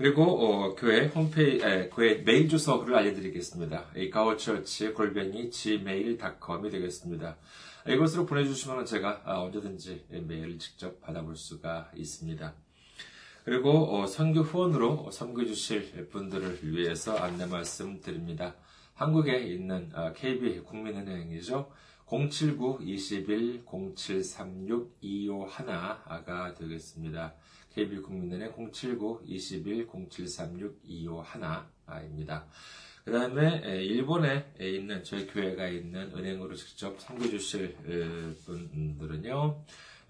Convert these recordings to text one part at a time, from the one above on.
그리고 어, 교회 홈페이지, 에, 교회 메일 주소를 알려드리겠습니다. 이카오처치 골뱅이 gmail.com이 되겠습니다. 이곳으로 보내주시면 제가 아, 언제든지 메일을 직접 받아볼 수가 있습니다. 그리고 어, 선교 후원으로 선교 주실 분들을 위해서 안내 말씀 드립니다. 한국에 있는 KB 아, 국민은행이죠. 079-21-0736-251가 되겠습니다. KB국민은행 079-21-0736-251입니다. 그 다음에 일본에 있는 저희 교회가 있는 은행으로 직접 섬겨주실 분들은요.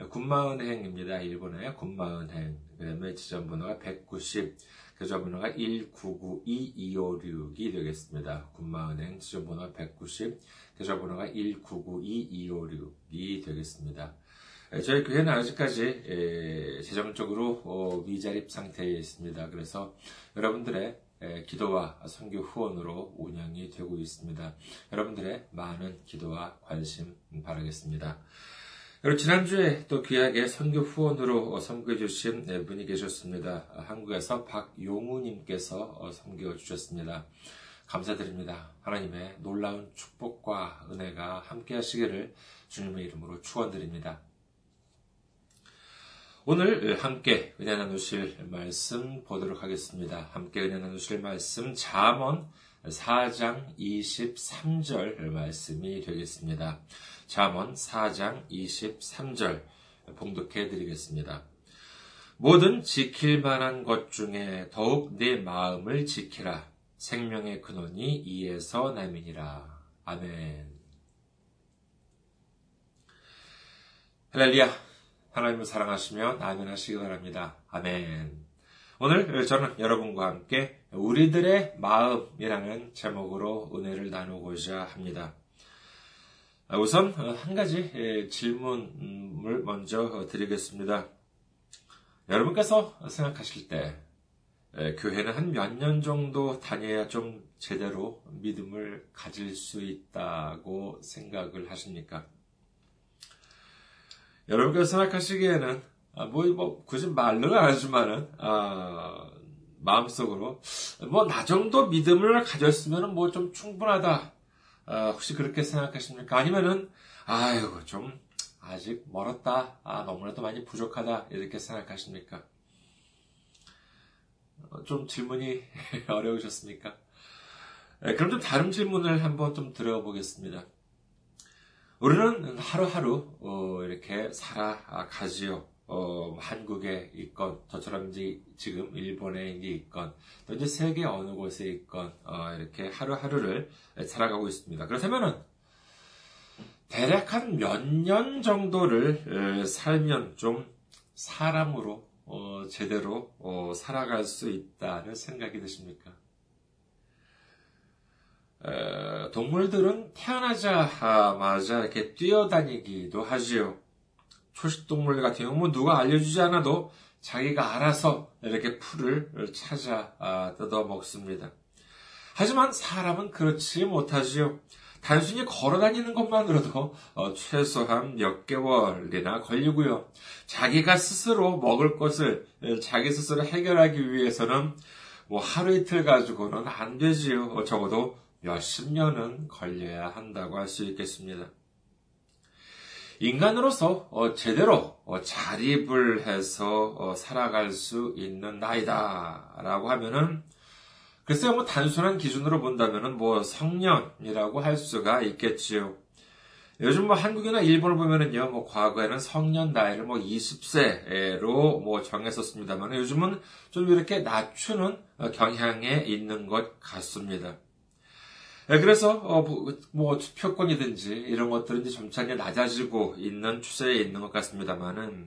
군마은행입니다. 일본의 군마은행. 그 다음에 지점번호가 190, 계좌번호가 1992256이 되겠습니다. 군마은행 지점번호가 190, 계좌번호가 1992256이 되겠습니다. 저희 교회는 아직까지 재정적으로 어, 미자립 상태에 있습니다. 그래서 여러분들의 기도와 선교 후원으로 운영이 되고 있습니다. 여러분들의 많은 기도와 관심 바라겠습니다. 그리고 지난주에 또 귀하게 선교 후원으로 섬겨 주신 분이 계셨습니다. 한국에서 박용우님께서 섬겨 주셨습니다. 감사드립니다. 하나님의 놀라운 축복과 은혜가 함께 하시기를 주님의 이름으로 축원드립니다. 오늘 함께 은혜 나누실 말씀 보도록 하겠습니다. 함께 은혜 나누실 말씀 잠언 4장 23절 말씀이 되겠습니다. 잠언 4장 23절 봉독해 드리겠습니다. 모든 지킬 만한 것 중에 더욱 내 마음을 지키라. 생명의 근원이 이에서 남이니라. 아멘. 할렐루야. 하나님을 사랑하시면 아멘 하시기 바랍니다. 아멘. 오늘 저는 여러분과 함께 우리들의 마음이라는 제목으로 은혜를 나누고자 합니다. 우선 한 가지 질문을 먼저 드리겠습니다. 여러분께서 생각하실 때 교회는 한 몇 년 정도 다녀야 좀 제대로 믿음을 가질 수 있다고 생각을 하십니까? 여러분께서 생각하시기에는 아, 뭐, 뭐 굳이 말로는 안 하지만은 아, 마음속으로 뭐 나 정도 믿음을 가졌으면 뭐 좀 충분하다. 아, 혹시 그렇게 생각하십니까? 아니면은 아유 좀 아직 멀었다. 아, 너무나도 많이 부족하다. 이렇게 생각하십니까? 어, 좀 질문이 어려우셨습니까? 네, 그럼 좀 다른 질문을 한번 좀 들어보겠습니다. 우리는 하루하루 어, 이렇게 살아가지요. 어, 한국에 있건 저처럼 이제 지금 일본에 있건 또 이제 세계 어느 곳에 있건 어, 이렇게 하루하루를 살아가고 있습니다. 그렇다면은 대략 한 몇 년 정도를 살면 좀 사람으로 어, 제대로 어, 살아갈 수 있다는 생각이 드십니까? 동물들은 태어나자마자 이렇게 뛰어다니기도 하지요. 초식 동물 같은 경우 뭐 누가 알려주지 않아도 자기가 알아서 이렇게 풀을 찾아 아, 뜯어 먹습니다. 하지만 사람은 그렇지 못하지요. 단순히 걸어 다니는 것만으로도 어, 최소한 몇 개월이나 걸리고요. 자기가 스스로 먹을 것을 자기 스스로 해결하기 위해서는 뭐 하루 이틀 가지고는 안 되지요. 어, 적어도 몇십 년은 걸려야 한다고 할 수 있겠습니다. 인간으로서 어, 제대로 어, 자립을 해서 어, 살아갈 수 있는 나이다라고 하면은 글쎄요, 뭐 단순한 기준으로 본다면은 뭐 성년이라고 할 수가 있겠지요. 요즘 뭐 한국이나 일본을 보면은요, 뭐 과거에는 성년 나이를 뭐 20세로 뭐 정했었습니다만 요즘은 좀 이렇게 낮추는 경향에 있는 것 같습니다. 네, 그래서 어, 뭐, 뭐 투표권이든지 이런 것들은 이제 점차 낮아지고 있는 추세에 있는 것 같습니다만은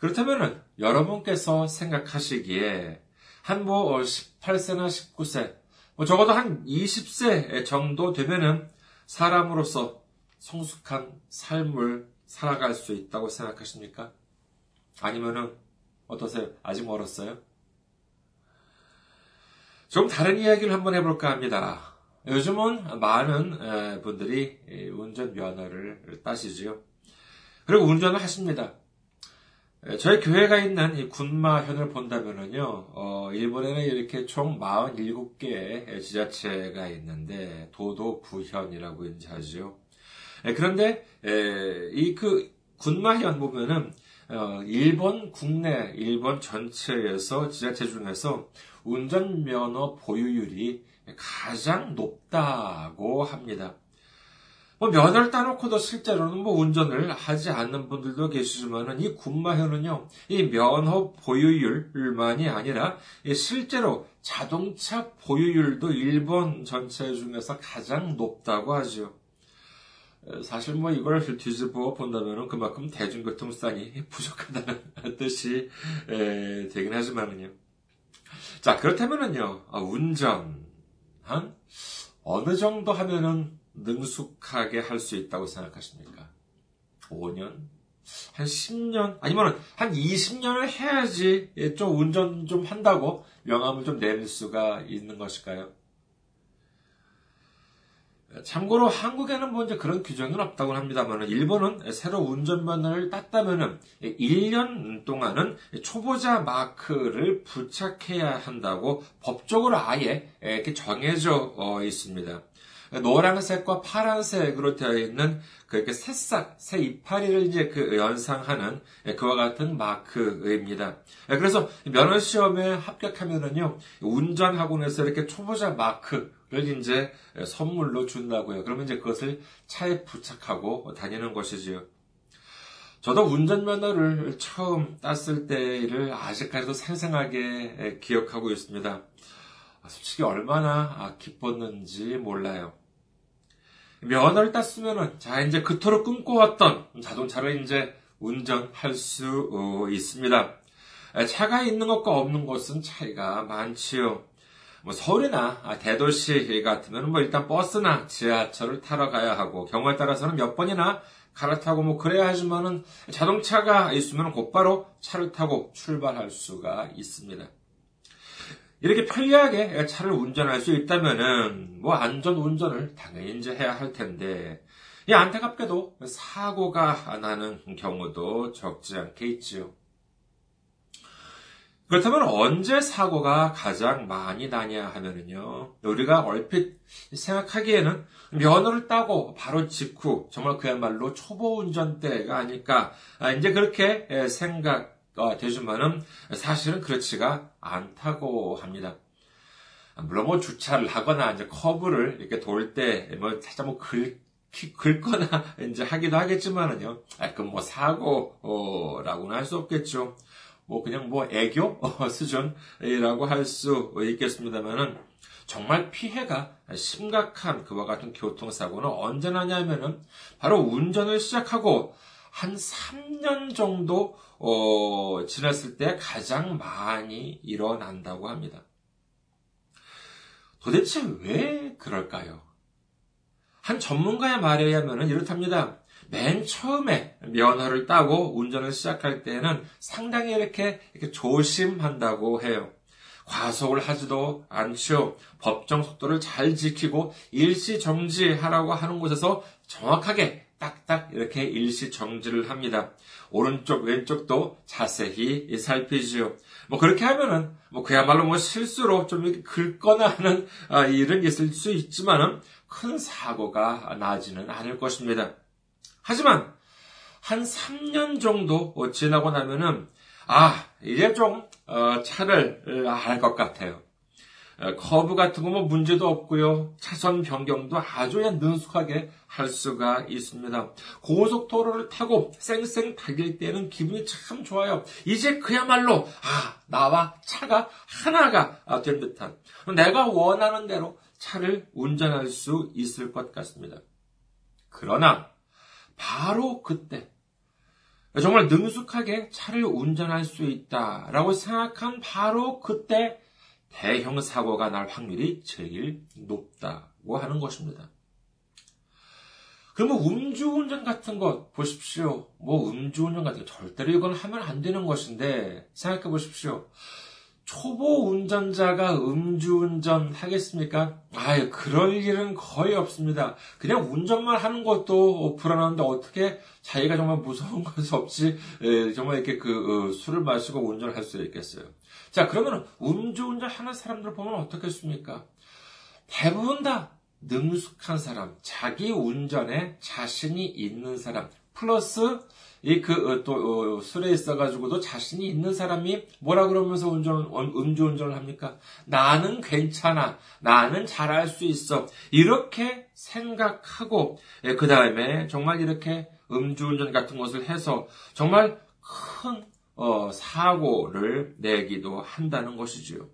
그렇다면은 여러분께서 생각하시기에 한 뭐 18세나 19세 뭐 적어도 한 20세 정도 되면은 사람으로서 성숙한 삶을 살아갈 수 있다고 생각하십니까? 아니면은 어떠세요? 아직 멀었어요? 좀 다른 이야기를 한번 해볼까 합니다. 요즘은 많은 분들이 운전 면허를 따시지요. 그리고 운전을 하십니다. 저희 교회가 있는 이 군마현을 본다면은요, 어, 일본에는 이렇게 총 47개의 지자체가 있는데, 도도부현이라고 이제 하죠. 그런데, 이그 군마현 보면은, 어, 일본 국내, 일본 전체에서 지자체 중에서 운전면허 보유율이 가장 높다고 합니다. 뭐 면허를 따놓고도 실제로는 뭐 운전을 하지 않는 분들도 계시지만은 이 군마현은요, 이 면허 보유율만이 아니라 실제로 자동차 보유율도 일본 전체 중에서 가장 높다고 하죠. 사실 뭐 이걸 뒤집어 본다면은 그만큼 대중교통수단이 부족하다는 뜻이 되긴 하지만은요. 자, 그렇다면은요, 아, 운전, 한, 어느 정도 하면은 능숙하게 할 수 있다고 생각하십니까? 5년? 한 10년? 아니면 한 20년을 해야지 좀 운전 좀 한다고 명함을 좀 내릴 수가 있는 것일까요? 참고로 한국에는 뭐 이제 그런 규정은 없다고 합니다만 일본은 새로 운전면허를 땄다면은 1년 동안은 초보자 마크를 부착해야 한다고 법적으로 아예 이렇게 정해져 어, 있습니다. 노란색과 파란색으로 되어 있는 그렇게 새싹, 새 이파리를 이제 그 연상하는 그와 같은 마크입니다. 그래서 면허 시험에 합격하면은요, 운전 학원에서 이렇게 초보자 마크 를 이제 선물로 준다고요. 그러면 이제 그것을 차에 부착하고 다니는 것이지요. 저도 운전면허를 처음 땄을 때를 아직까지도 생생하게 기억하고 있습니다. 솔직히 얼마나 기뻤는지 몰라요. 면허를 땄으면은 자 이제 그토록 꿈꿔왔던 자동차를 이제 운전할 수 어, 있습니다. 차가 있는 것과 없는 것은 차이가 많지요. 뭐 서울이나 대도시 같으면 뭐 일단 버스나 지하철을 타러 가야 하고 경우에 따라서는 몇 번이나 갈아타고 뭐 그래야 하지만은 자동차가 있으면 곧바로 차를 타고 출발할 수가 있습니다. 이렇게 편리하게 차를 운전할 수 있다면은 뭐 안전 운전을 당연히 이제 해야 할 텐데 이 안타깝게도 사고가 나는 경우도 적지 않게 있지요. 그렇다면 언제 사고가 가장 많이 나냐 하면은요, 우리가 얼핏 생각하기에는 면허를 따고 바로 직후, 정말 그야말로 초보 운전대가 아닐까, 아, 이제 그렇게 생각, 되지만은 사실은 그렇지가 않다고 합니다. 물론 뭐 주차를 하거나 이제 커브를 이렇게 돌 때 뭐 살짝 뭐 긁, 긁거나 이제 하기도 하겠지만은요. 아, 그뭐 사고라고는 할 수 없겠죠. 뭐 그냥 뭐 애교 수준이라고 할 수 있겠습니다만은 정말 피해가 심각한 그와 같은 교통사고는 언제 나냐면은 바로 운전을 시작하고 한 3년 정도 어, 지났을 때 가장 많이 일어난다고 합니다. 도대체 왜 그럴까요? 한 전문가의 말에 의하면 이렇답니다. 맨 처음에 면허를 따고 운전을 시작할 때는 상당히 이렇게, 이렇게 조심한다고 해요. 과속을 하지도 않죠. 법정 속도를 잘 지키고 일시 정지하라고 하는 곳에서 정확하게 딱딱 이렇게 일시 정지를 합니다. 오른쪽 왼쪽도 자세히 살피지요. 뭐 그렇게 하면은 뭐 그야말로 뭐 실수로 좀 이렇게 긁거나 하는 아, 일은 있을 수 있지만은 큰 사고가 나지는 않을 것입니다. 하지만 한 3년 정도 지나고 나면은 아 이제 좀 어, 차를 알 것 같아요. 어, 커브 같은 거 뭐 문제도 없고요. 차선 변경도 아주 능숙하게 할 수가 있습니다. 고속도로를 타고 쌩쌩 달릴 때는 기분이 참 좋아요. 이제 그야말로 아 나와 차가 하나가 된 듯한 내가 원하는 대로 차를 운전할 수 있을 것 같습니다. 그러나 바로 그때 정말 능숙하게 차를 운전할 수 있다라고 생각한 바로 그때 대형 사고가 날 확률이 제일 높다고 하는 것입니다. 그러면 음주운전 같은 것 보십시오. 뭐 음주운전 같은 거 절대로 이건 하면 안 되는 것인데 생각해 보십시오. 초보 운전자가 음주운전 하겠습니까? 아유, 그럴 일은 거의 없습니다. 그냥 운전만 하는 것도 불안한데 어떻게 자기가 정말 무서운 것이 없이 에, 정말 이렇게 그 어, 술을 마시고 운전을 할수 있겠어요. 자, 그러면 음주운전 하는 사람들 보면 어떻겠습니까? 대부분 다 능숙한 사람, 자기 운전에 자신이 있는 사람, 플러스 이그또 어, 어, 술에 있어 가지고도 자신이 있는 사람이 뭐라 그러면서 운전 음주운전을 합니까? 나는 괜찮아, 나는 잘할 수 있어 이렇게 생각하고 예, 그 다음에 정말 이렇게 음주운전 같은 것을 해서 정말 큰 어, 사고를 내기도 한다는 것이지요.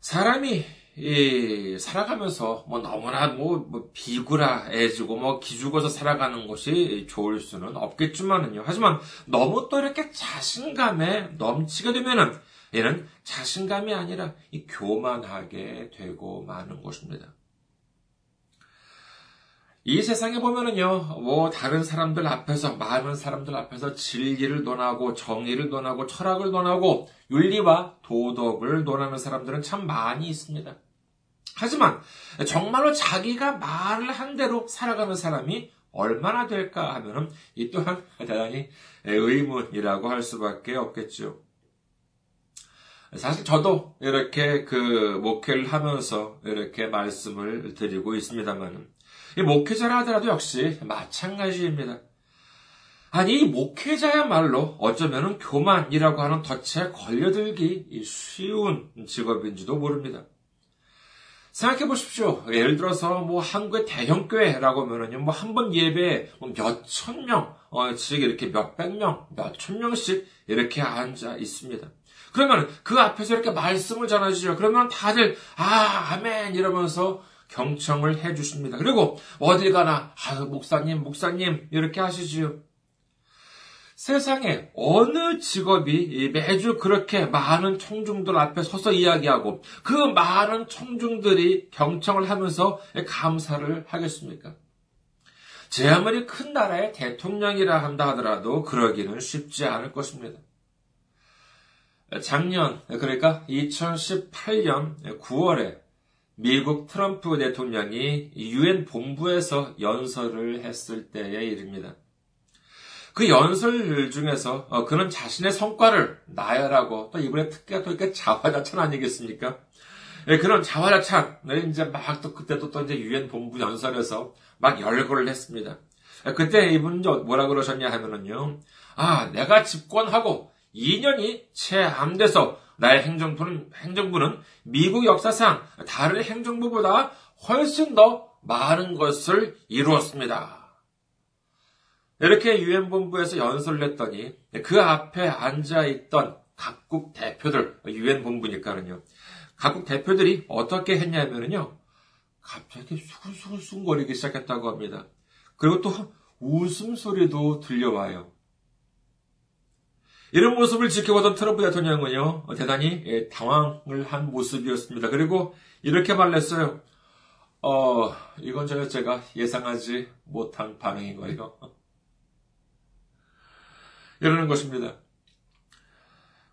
사람이 이, 살아가면서 뭐 너무나 뭐, 뭐 비굴해지고 뭐 기죽어서 살아가는 것이 좋을 수는 없겠지만은요. 하지만 너무 또 이렇게 자신감에 넘치게 되면은 얘는 자신감이 아니라 이 교만하게 되고 마는 것입니다. 이 세상에 보면은요, 뭐, 다른 사람들 앞에서, 많은 사람들 앞에서 진리를 논하고, 정의를 논하고, 철학을 논하고, 윤리와 도덕을 논하는 사람들은 참 많이 있습니다. 하지만, 정말로 자기가 말을 한 대로 살아가는 사람이 얼마나 될까 하면은, 이 또한 대단히 의문이라고 할 수밖에 없겠죠. 사실 저도 이렇게 그 목회를 하면서 이렇게 말씀을 드리고 있습니다만은, 목회자라 하더라도 역시 마찬가지입니다. 아니, 이 목회자야말로 어쩌면 교만이라고 하는 덫에 걸려들기 쉬운 직업인지도 모릅니다. 생각해 보십시오. 예를 들어서 뭐 한국의 대형교회라고 하면은요, 뭐 한 번 예배에 뭐 몇천 명, 어, 즉 이렇게 몇백 명, 몇천 명씩 이렇게 앉아 있습니다. 그러면 그 앞에서 이렇게 말씀을 전하시죠. 그러면 다들 아 아멘 이러면서 경청을 해 주십니다. 그리고 어딜 가나 아 목사님 목사님 이렇게 하시지요. 세상에 어느 직업이 매주 그렇게 많은 청중들 앞에 서서 이야기하고 그 많은 청중들이 경청을 하면서 감사를 하겠습니까? 제 아무리 큰 나라의 대통령이라 한다 하더라도 그러기는 쉽지 않을 것입니다. 작년, 그러니까 2018년 9월에 미국 트럼프 대통령이 유엔 본부에서 연설을 했을 때의 일입니다. 그 연설 중에서 어, 그는 자신의 성과를 나열하고 또 이번에 특히나 또 이렇게 자화자찬 아니겠습니까? 예, 그런 자화자찬을 이제 막 또 그때도 또 이제 유엔 본부 연설에서 막 열거를 했습니다. 예, 그때 이분 뭐라 그러셨냐 하면은요, 아 내가 집권하고 2년이 채 안 돼서 나의 행정부는, 행정부는 미국 역사상 다른 행정부보다 훨씬 더 많은 것을 이루었습니다. 이렇게 유엔 본부에서 연설을 했더니 그 앞에 앉아 있던 각국 대표들 유엔 본부니까는요. 각국 대표들이 어떻게 했냐면요. 갑자기 수근수근수근 거리기 시작했다고 합니다. 그리고 또 웃음소리도 들려와요. 이런 모습을 지켜보던 트럼프 대통령은요, 대단히 예, 당황을 한 모습이었습니다. 그리고 이렇게 말했어요. 어, 이건 제가 예상하지 못한 반응인 거예요. 이러는 것입니다.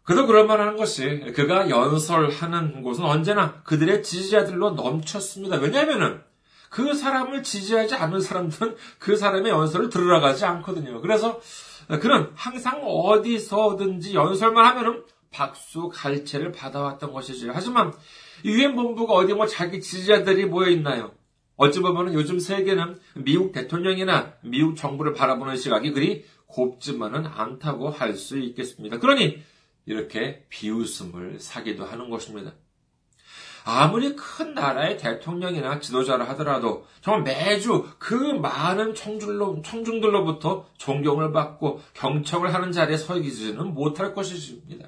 그도 그럴만 하는 것이 그가 연설하는 곳은 언제나 그들의 지지자들로 넘쳤습니다. 왜냐하면 그 사람을 지지하지 않는 사람들은 그 사람의 연설을 들으러 가지 않거든요. 그래서 그는 항상 어디서든지 연설만 하면은 박수 갈채를 받아왔던 것이죠. 하지만 유엔 본부가 어디 뭐 자기 지지자들이 모여 있나요? 어찌 보면 요즘 세계는 미국 대통령이나 미국 정부를 바라보는 시각이 그리 곱지만은 않다고 할 수 있겠습니다. 그러니 이렇게 비웃음을 사기도 하는 것입니다. 아무리 큰 나라의 대통령이나 지도자를 하더라도 정말 매주 그 많은 청중로, 청중들로부터 존경을 받고 경청을 하는 자리에 서기지는 못할 것이십니다.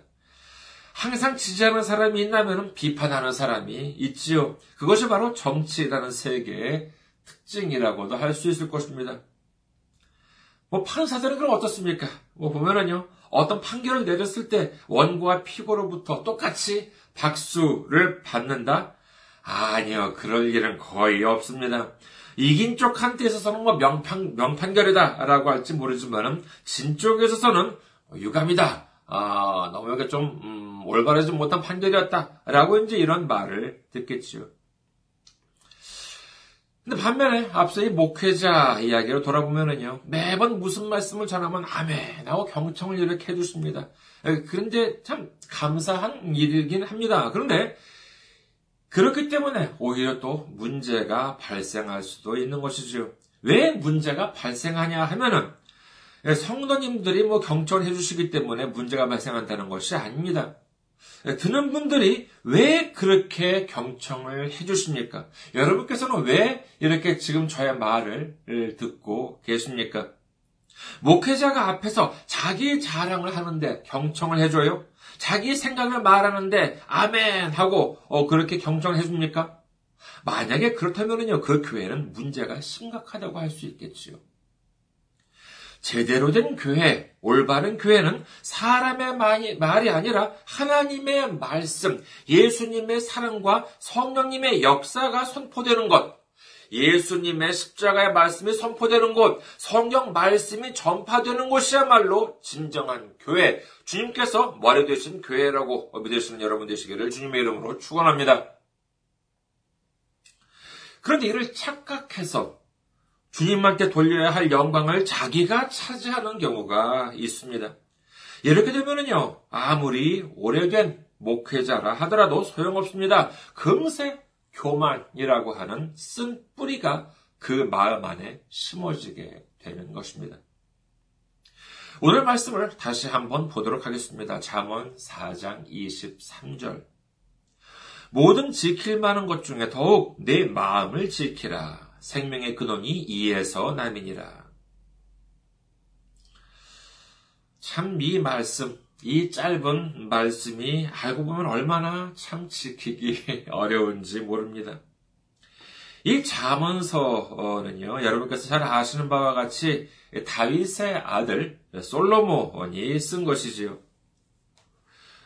항상 지지하는 사람이 있다면 비판하는 사람이 있지요. 그것이 바로 정치라는 세계의 특징이라고도 할 수 있을 것입니다. 뭐 판사들은 그럼 어떻습니까? 뭐 보면은요 어떤 판결을 내렸을 때 원고와 피고로부터 똑같이 박수를 받는다? 아니요, 그럴 일은 거의 없습니다. 이긴 쪽 한테 있어서는 뭐 명판, 명판결이다라고 할지 모르지만은, 진 쪽에 있어서는 유감이다. 아, 너무 이게 좀, 음, 올바르지 못한 판결이었다 라고 이제 이런 말을 듣겠지요. 근데 반면에 앞서 이 목회자 이야기로 돌아보면은요, 매번 무슨 말씀을 전하면 아멘 하고 경청을 이렇게 해주십니다. 그런데 참 감사한 일이긴 합니다. 그런데 그렇기 때문에 오히려 또 문제가 발생할 수도 있는 것이죠. 왜 문제가 발생하냐 하면은 성도님들이 뭐 경청을 해주시기 때문에 문제가 발생한다는 것이 아닙니다. 듣는 분들이 왜 그렇게 경청을 해 주십니까? 여러분께서는 왜 이렇게 지금 저의 말을 듣고 계십니까? 목회자가 앞에서 자기 자랑을 하는데 경청을 해줘요? 자기 생각을 말하는데 아멘 하고 어, 그렇게 경청을 해줍니까? 만약에 그렇다면요, 그 교회는 문제가 심각하다고 할 수 있겠지요. 제대로 된 교회, 올바른 교회는 사람의 말이 아니라 하나님의 말씀, 예수님의 사랑과 성령님의 역사가 선포되는 것, 예수님의 십자가의 말씀이 선포되는 곳, 성경 말씀이 전파되는 곳이야말로 진정한 교회, 주님께서 머리 되신 교회라고 믿으시는 여러분 되시기를 주님의 이름으로 축원합니다. 그런데 이를 착각해서 주님한테 돌려야 할 영광을 자기가 차지하는 경우가 있습니다. 이렇게 되면은요, 아무리 오래된 목회자라 하더라도 소용없습니다. 금세 교만이라고 하는 쓴 뿌리가 그 마음 안에 심어지게 되는 것입니다. 오늘 말씀을 다시 한번 보도록 하겠습니다. 잠언 4장 23절. 모든 지킬 만한 것 중에 더욱 내 마음을 지키라. 생명의 근원이 이에서 남이니라. 참 이 말씀, 이 짧은 말씀이 알고 보면 얼마나 참 지키기 어려운지 모릅니다. 이 자문서는요, 여러분께서 잘 아시는 바와 같이 다윗의 아들 솔로몬이 쓴 것이지요.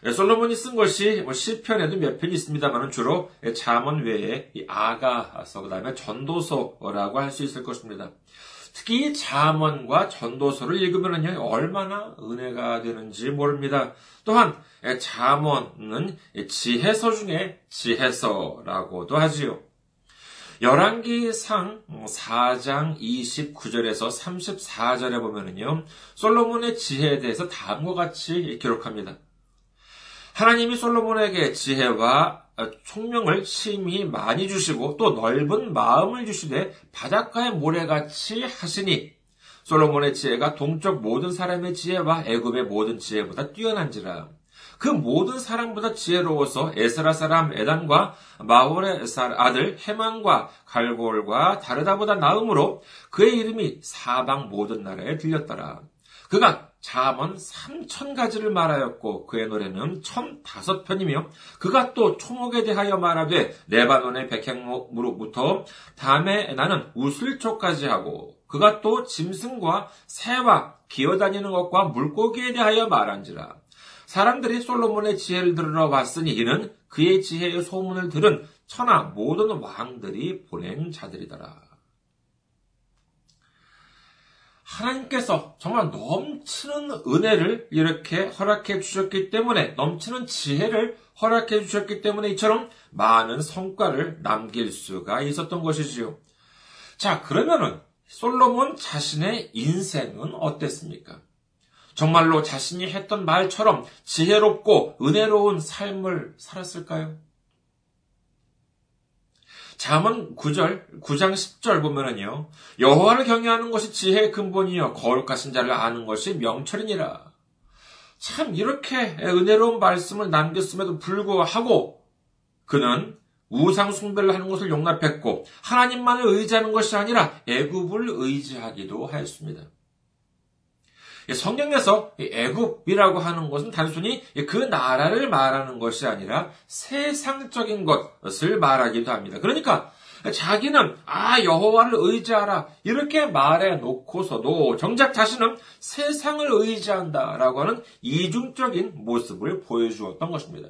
예, 솔로몬이 쓴 것이 뭐 시편에도 몇 편이 있습니다만 주로 자문 외에 아가서 그다음에 전도서라고 할 수 있을 것입니다. 특히 자문과 전도서를 읽으면 얼마나 은혜가 되는지 모릅니다. 또한 자문은 지혜서 중에 지혜서라고도 하지요. 열왕기 상 4장 29절에서 34절에 보면은요, 솔로몬의 지혜에 대해서 다음과 같이 기록합니다. 하나님이 솔로몬에게 지혜와 총명을 심히 많이 주시고 또 넓은 마음을 주시되 바닷가의 모래같이 하시니 솔로몬의 지혜가 동쪽 모든 사람의 지혜와 애굽의 모든 지혜보다 뛰어난지라. 그 모든 사람보다 지혜로워서 에스라 사람 에단과 마홀의 아들 헤만과 갈골과 다르다보다 나음으로 그의 이름이 사방 모든 나라에 들렸더라. 그가 잠언 3천 가지를 말하였고 그의 노래는 천 다섯 편이며 그가 또 초목에 대하여 말하되 레바논의 백향목으로부터 다음에 나는 우슬초까지 하고 그가 또 짐승과 새와 기어다니는 것과 물고기에 대하여 말한지라 사람들이 솔로몬의 지혜를 들으러 왔으니 이는 그의 지혜의 소문을 들은 천하 모든 왕들이 보낸 자들이더라. 하나님께서 정말 넘치는 은혜를 이렇게 허락해 주셨기 때문에 넘치는 지혜를 허락해 주셨기 때문에 이처럼 많은 성과를 남길 수가 있었던 것이지요. 자, 그러면은 솔로몬 자신의 인생은 어땠습니까? 정말로 자신이 했던 말처럼 지혜롭고 은혜로운 삶을 살았을까요? 잠언 9절, 9장 10절 보면은요, 여호와를 경외하는 것이 지혜의 근본이요, 거룩하신 자를 아는 것이 명철이니라. 참, 이렇게 은혜로운 말씀을 남겼음에도 불구하고, 그는 우상 숭배를 하는 것을 용납했고, 하나님만을 의지하는 것이 아니라 애굽을 의지하기도 하였습니다. 성경에서 애굽이라고 하는 것은 단순히 그 나라를 말하는 것이 아니라 세상적인 것을 말하기도 합니다. 그러니까 자기는 아 여호와를 의지하라 이렇게 말해 놓고서도 정작 자신은 세상을 의지한다라고 하는 이중적인 모습을 보여주었던 것입니다.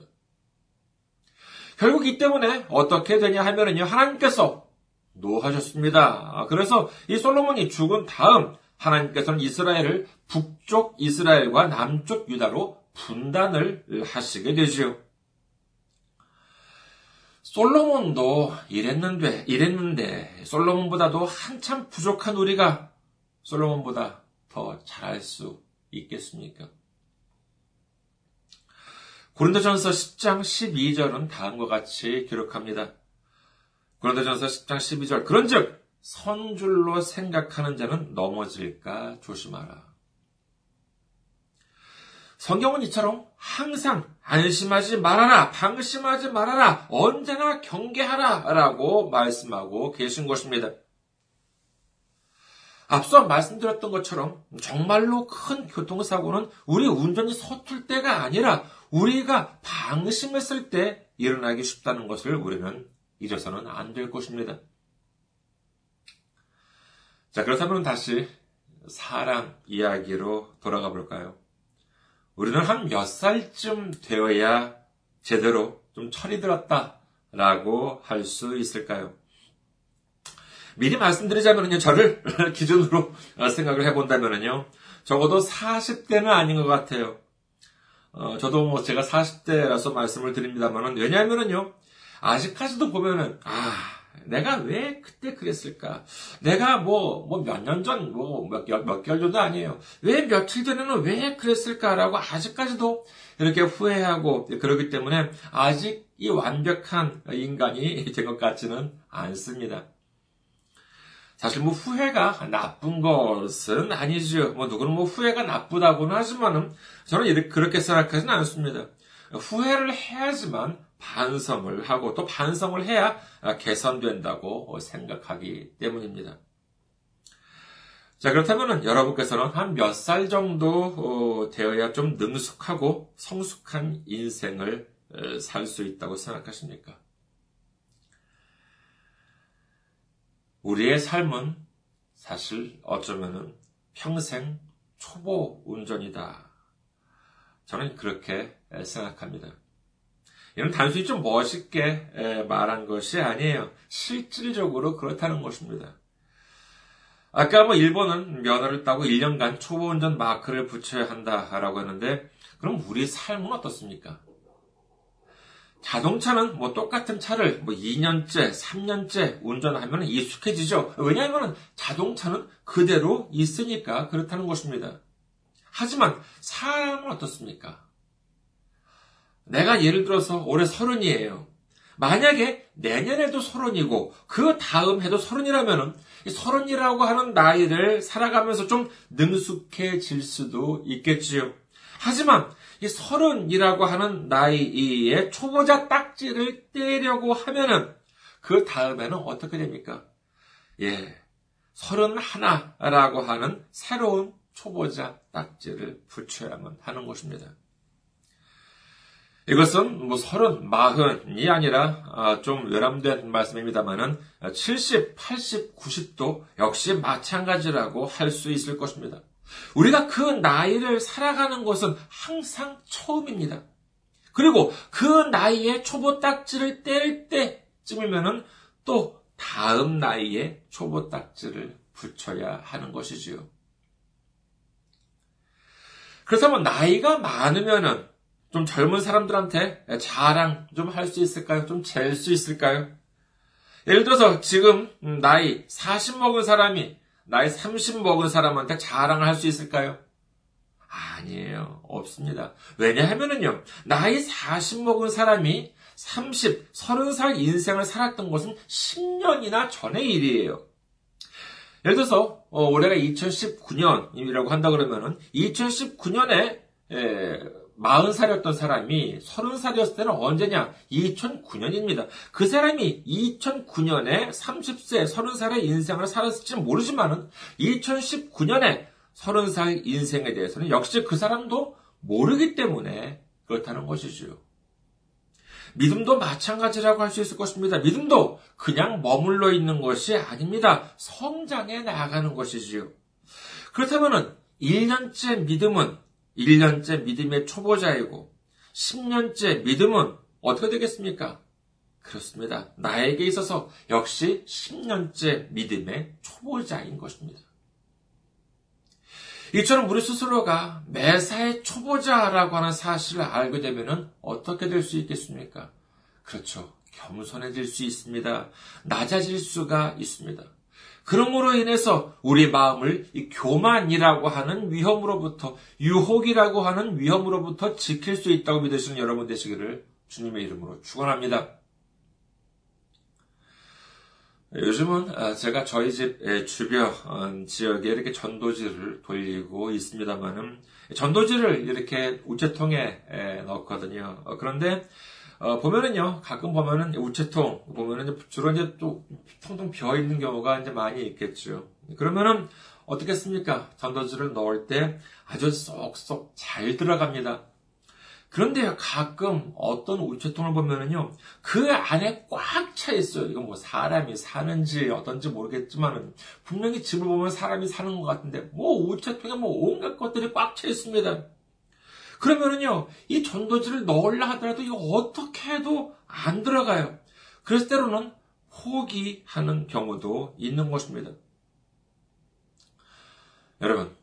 결국 이 때문에 어떻게 되냐 하면은요 하나님께서 노하셨습니다. 그래서 이 솔로몬이 죽은 다음 하나님께서는 이스라엘을 북쪽 이스라엘과 남쪽 유다로 분단을 하시게 되지요. 솔로몬도 이랬는데, 이랬는데, 솔로몬보다도 한참 부족한 우리가 솔로몬보다 더 잘할 수 있겠습니까? 고린도전서 10장 12절은 다음과 같이 기록합니다. 고린도전서 10장 12절 그런즉 선줄로 생각하는 자는 넘어질까 조심하라. 성경은 이처럼 항상 안심하지 말아라, 방심하지 말아라, 언제나 경계하라 라고 말씀하고 계신 것입니다. 앞서 말씀드렸던 것처럼 정말로 큰 교통사고는 우리 운전이 서툴 때가 아니라 우리가 방심했을 때 일어나기 쉽다는 것을 우리는 잊어서는 안 될 것입니다. 자, 그렇다면 다시 사람 이야기로 돌아가 볼까요? 우리는 한 몇 살쯤 되어야 제대로 좀 철이 들었다 라고 할 수 있을까요? 미리 말씀드리자면요, 저를 기준으로 생각을 해본다면요, 적어도 40대는 아닌 것 같아요. 어, 저도 뭐 제가 40대라서 말씀을 드립니다만은, 왜냐하면요, 아직까지도 보면은, 아, 내가 왜 그때 그랬을까? 내가 뭐, 뭐 몇 년 전, 뭐 몇, 몇 개월 전도 아니에요. 왜 며칠 전에는 왜 그랬을까라고 아직까지도 이렇게 후회하고 그러기 때문에 아직 이 완벽한 인간이 된 것 같지는 않습니다. 사실 뭐 후회가 나쁜 것은 아니죠. 뭐 누구는 뭐 후회가 나쁘다고는 하지만은 저는 이렇게 그렇게 생각하지는 않습니다. 후회를 해야지만 반성을 하고 또 반성을 해야 개선된다고 생각하기 때문입니다. 자, 그렇다면 여러분께서는 한 몇 살 정도 어, 되어야 좀 능숙하고 성숙한 인생을 살 수 있다고 생각하십니까? 우리의 삶은 사실 어쩌면은 평생 초보 운전이다. 저는 그렇게 생각합니다. 이는 단순히 좀 멋있게 말한 것이 아니에요. 실질적으로 그렇다는 것입니다. 아까 뭐 일본은 면허를 따고 1년간 초보 운전 마크를 붙여야 한다라고 했는데 그럼 우리 삶은 어떻습니까? 자동차는 뭐 똑같은 차를 뭐 2년째, 3년째 운전하면 익숙해지죠. 왜냐하면 자동차는 그대로 있으니까 그렇다는 것입니다. 하지만 사람은 어떻습니까? 내가 예를 들어서 올해 서른이에요. 만약에 내년에도 서른이고 그 다음 해도 서른이라면은 서른이라고 하는 나이를 살아가면서 좀 능숙해질 수도 있겠지요. 하지만 이 서른이라고 하는 나이에 초보자 딱지를 떼려고 하면은 그 다음에는 어떻게 됩니까? 예. 서른 하나라고 하는 새로운 초보자 딱지를 붙여야만 하는 것입니다. 이것은 뭐 서른, 마흔이 아니라 아, 좀 외람된 말씀입니다만은 70, 80, 90도 역시 마찬가지라고 할 수 있을 것입니다. 우리가 그 나이를 살아가는 것은 항상 처음입니다. 그리고 그 나이에 초보 딱지를 뗄 때쯤이면은 또 다음 나이에 초보 딱지를 붙여야 하는 것이지요. 그렇다면 나이가 많으면은 좀 젊은 사람들한테 자랑 좀 할 수 있을까요? 좀 잴 수 있을까요? 예를 들어서 지금 나이 40 먹은 사람이 나이 30 먹은 사람한테 자랑을 할 수 있을까요? 아니에요. 없습니다. 왜냐하면요 나이 40 먹은 사람이 30, 30살 인생을 살았던 것은 10년이나 전의 일이에요. 예를 들어서, 어, 올해가 2019년이라고 한다 그러면은, 2019년에, 에, 40살이었던 사람이 30살이었을 때는 언제냐? 2009년입니다. 그 사람이 2009년에 30세, 30살의 인생을 살았을지 모르지만은 2019년에 30살 인생에 대해서는 역시 그 사람도 모르기 때문에 그렇다는 것이죠. 믿음도 마찬가지라고 할 수 있을 것입니다. 믿음도 그냥 머물러 있는 것이 아닙니다. 성장해 나가는 것이지요. 그렇다면 1년째 믿음은 1년째 믿음의 초보자이고 10년째 믿음은 어떻게 되겠습니까? 그렇습니다. 나에게 있어서 역시 10년째 믿음의 초보자인 것입니다. 이처럼 우리 스스로가 매사의 초보자라고 하는 사실을 알게 되면 어떻게 될 수 있겠습니까? 그렇죠. 겸손해질 수 있습니다. 낮아질 수가 있습니다. 그러므로 인해서 우리 마음을 이 교만이라고 하는 위험으로부터 유혹이라고 하는 위험으로부터 지킬 수 있다고 믿으시는 여러분 되시기를 주님의 이름으로 축원합니다. 요즘은 아, 제가 저희 집 주변 어, 지역에 이렇게 전도지를 돌리고 있습니다만은 전도지를 이렇게 우체통에 넣거든요. 어, 그런데 어, 보면은요, 가끔 보면은 우체통 보면은 주로 이제 또 텅텅 비어 있는 경우가 이제 많이 있겠죠. 그러면은 어떻겠습니까? 전도지를 넣을 때 아주 쏙쏙 잘 들어갑니다. 그런데요, 가끔 어떤 우체통을 보면은요, 그 안에 꽉 차 있어요. 이건 뭐 사람이 사는지 어떤지 모르겠지만은, 분명히 집을 보면 사람이 사는 것 같은데, 뭐 우체통에 뭐 온갖 것들이 꽉 차 있습니다. 그러면은요, 이 전도지를 넣으려 하더라도 이거 어떻게 해도 안 들어가요. 그래서 때로는 포기하는 경우도 있는 것입니다. 여러분,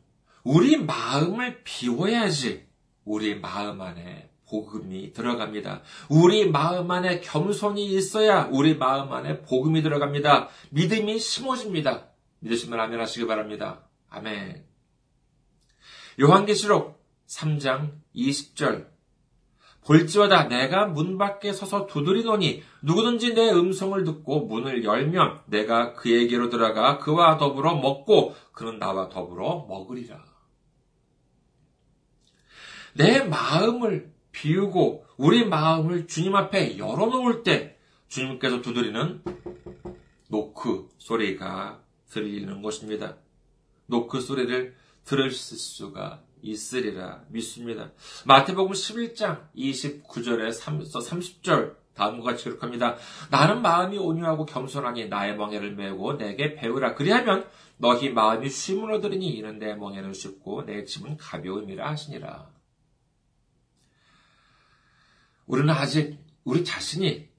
우리 마음을 비워야지 우리 마음 안에 복음이 들어갑니다. 우리 마음 안에 겸손이 있어야 우리 마음 안에 복음이 들어갑니다. 믿음이 심어집니다. 믿으시면 아멘 하시기 바랍니다. 아멘. 요한계시록 3장 20절 볼지어다 내가 문 밖에 서서 두드리노니 누구든지 내 음성을 듣고 문을 열면 내가 그에게로 들어가 그와 더불어 먹고 그는 나와 더불어 먹으리라. 내 마음을 비우고 우리 마음을 주님 앞에 열어놓을 때 주님께서 두드리는 노크 소리가 들리는 것입니다. 노크 소리를 들으실 수가 있으리라 믿습니다. 마태복음 11장 29절에 30절 다음과 같이 기록합니다. 나는 마음이 온유하고 겸손하니 나의 멍에를 메고 내게 배우라. 그리하면 너희 마음이 쉼을 얻으리니 이는 내 멍에는 쉽고 내 짐은 가벼움이라 하시니라. 우리는 아직 우리 자신이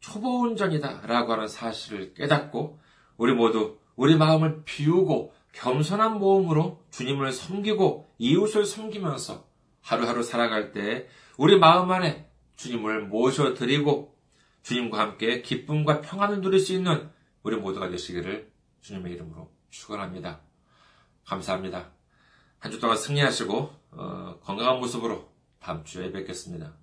초보 운전이다라고 하는 사실을 깨닫고 우리 모두 우리 마음을 비우고 겸손한 모험으로 주님을 섬기고 이웃을 섬기면서 하루하루 살아갈 때 우리 마음 안에 주님을 모셔드리고 주님과 함께 기쁨과 평안을 누릴 수 있는 우리 모두가 되시기를 주님의 이름으로 축원합니다. 감사합니다. 한 주 동안 승리하시고 어, 건강한 모습으로 다음 주에 뵙겠습니다.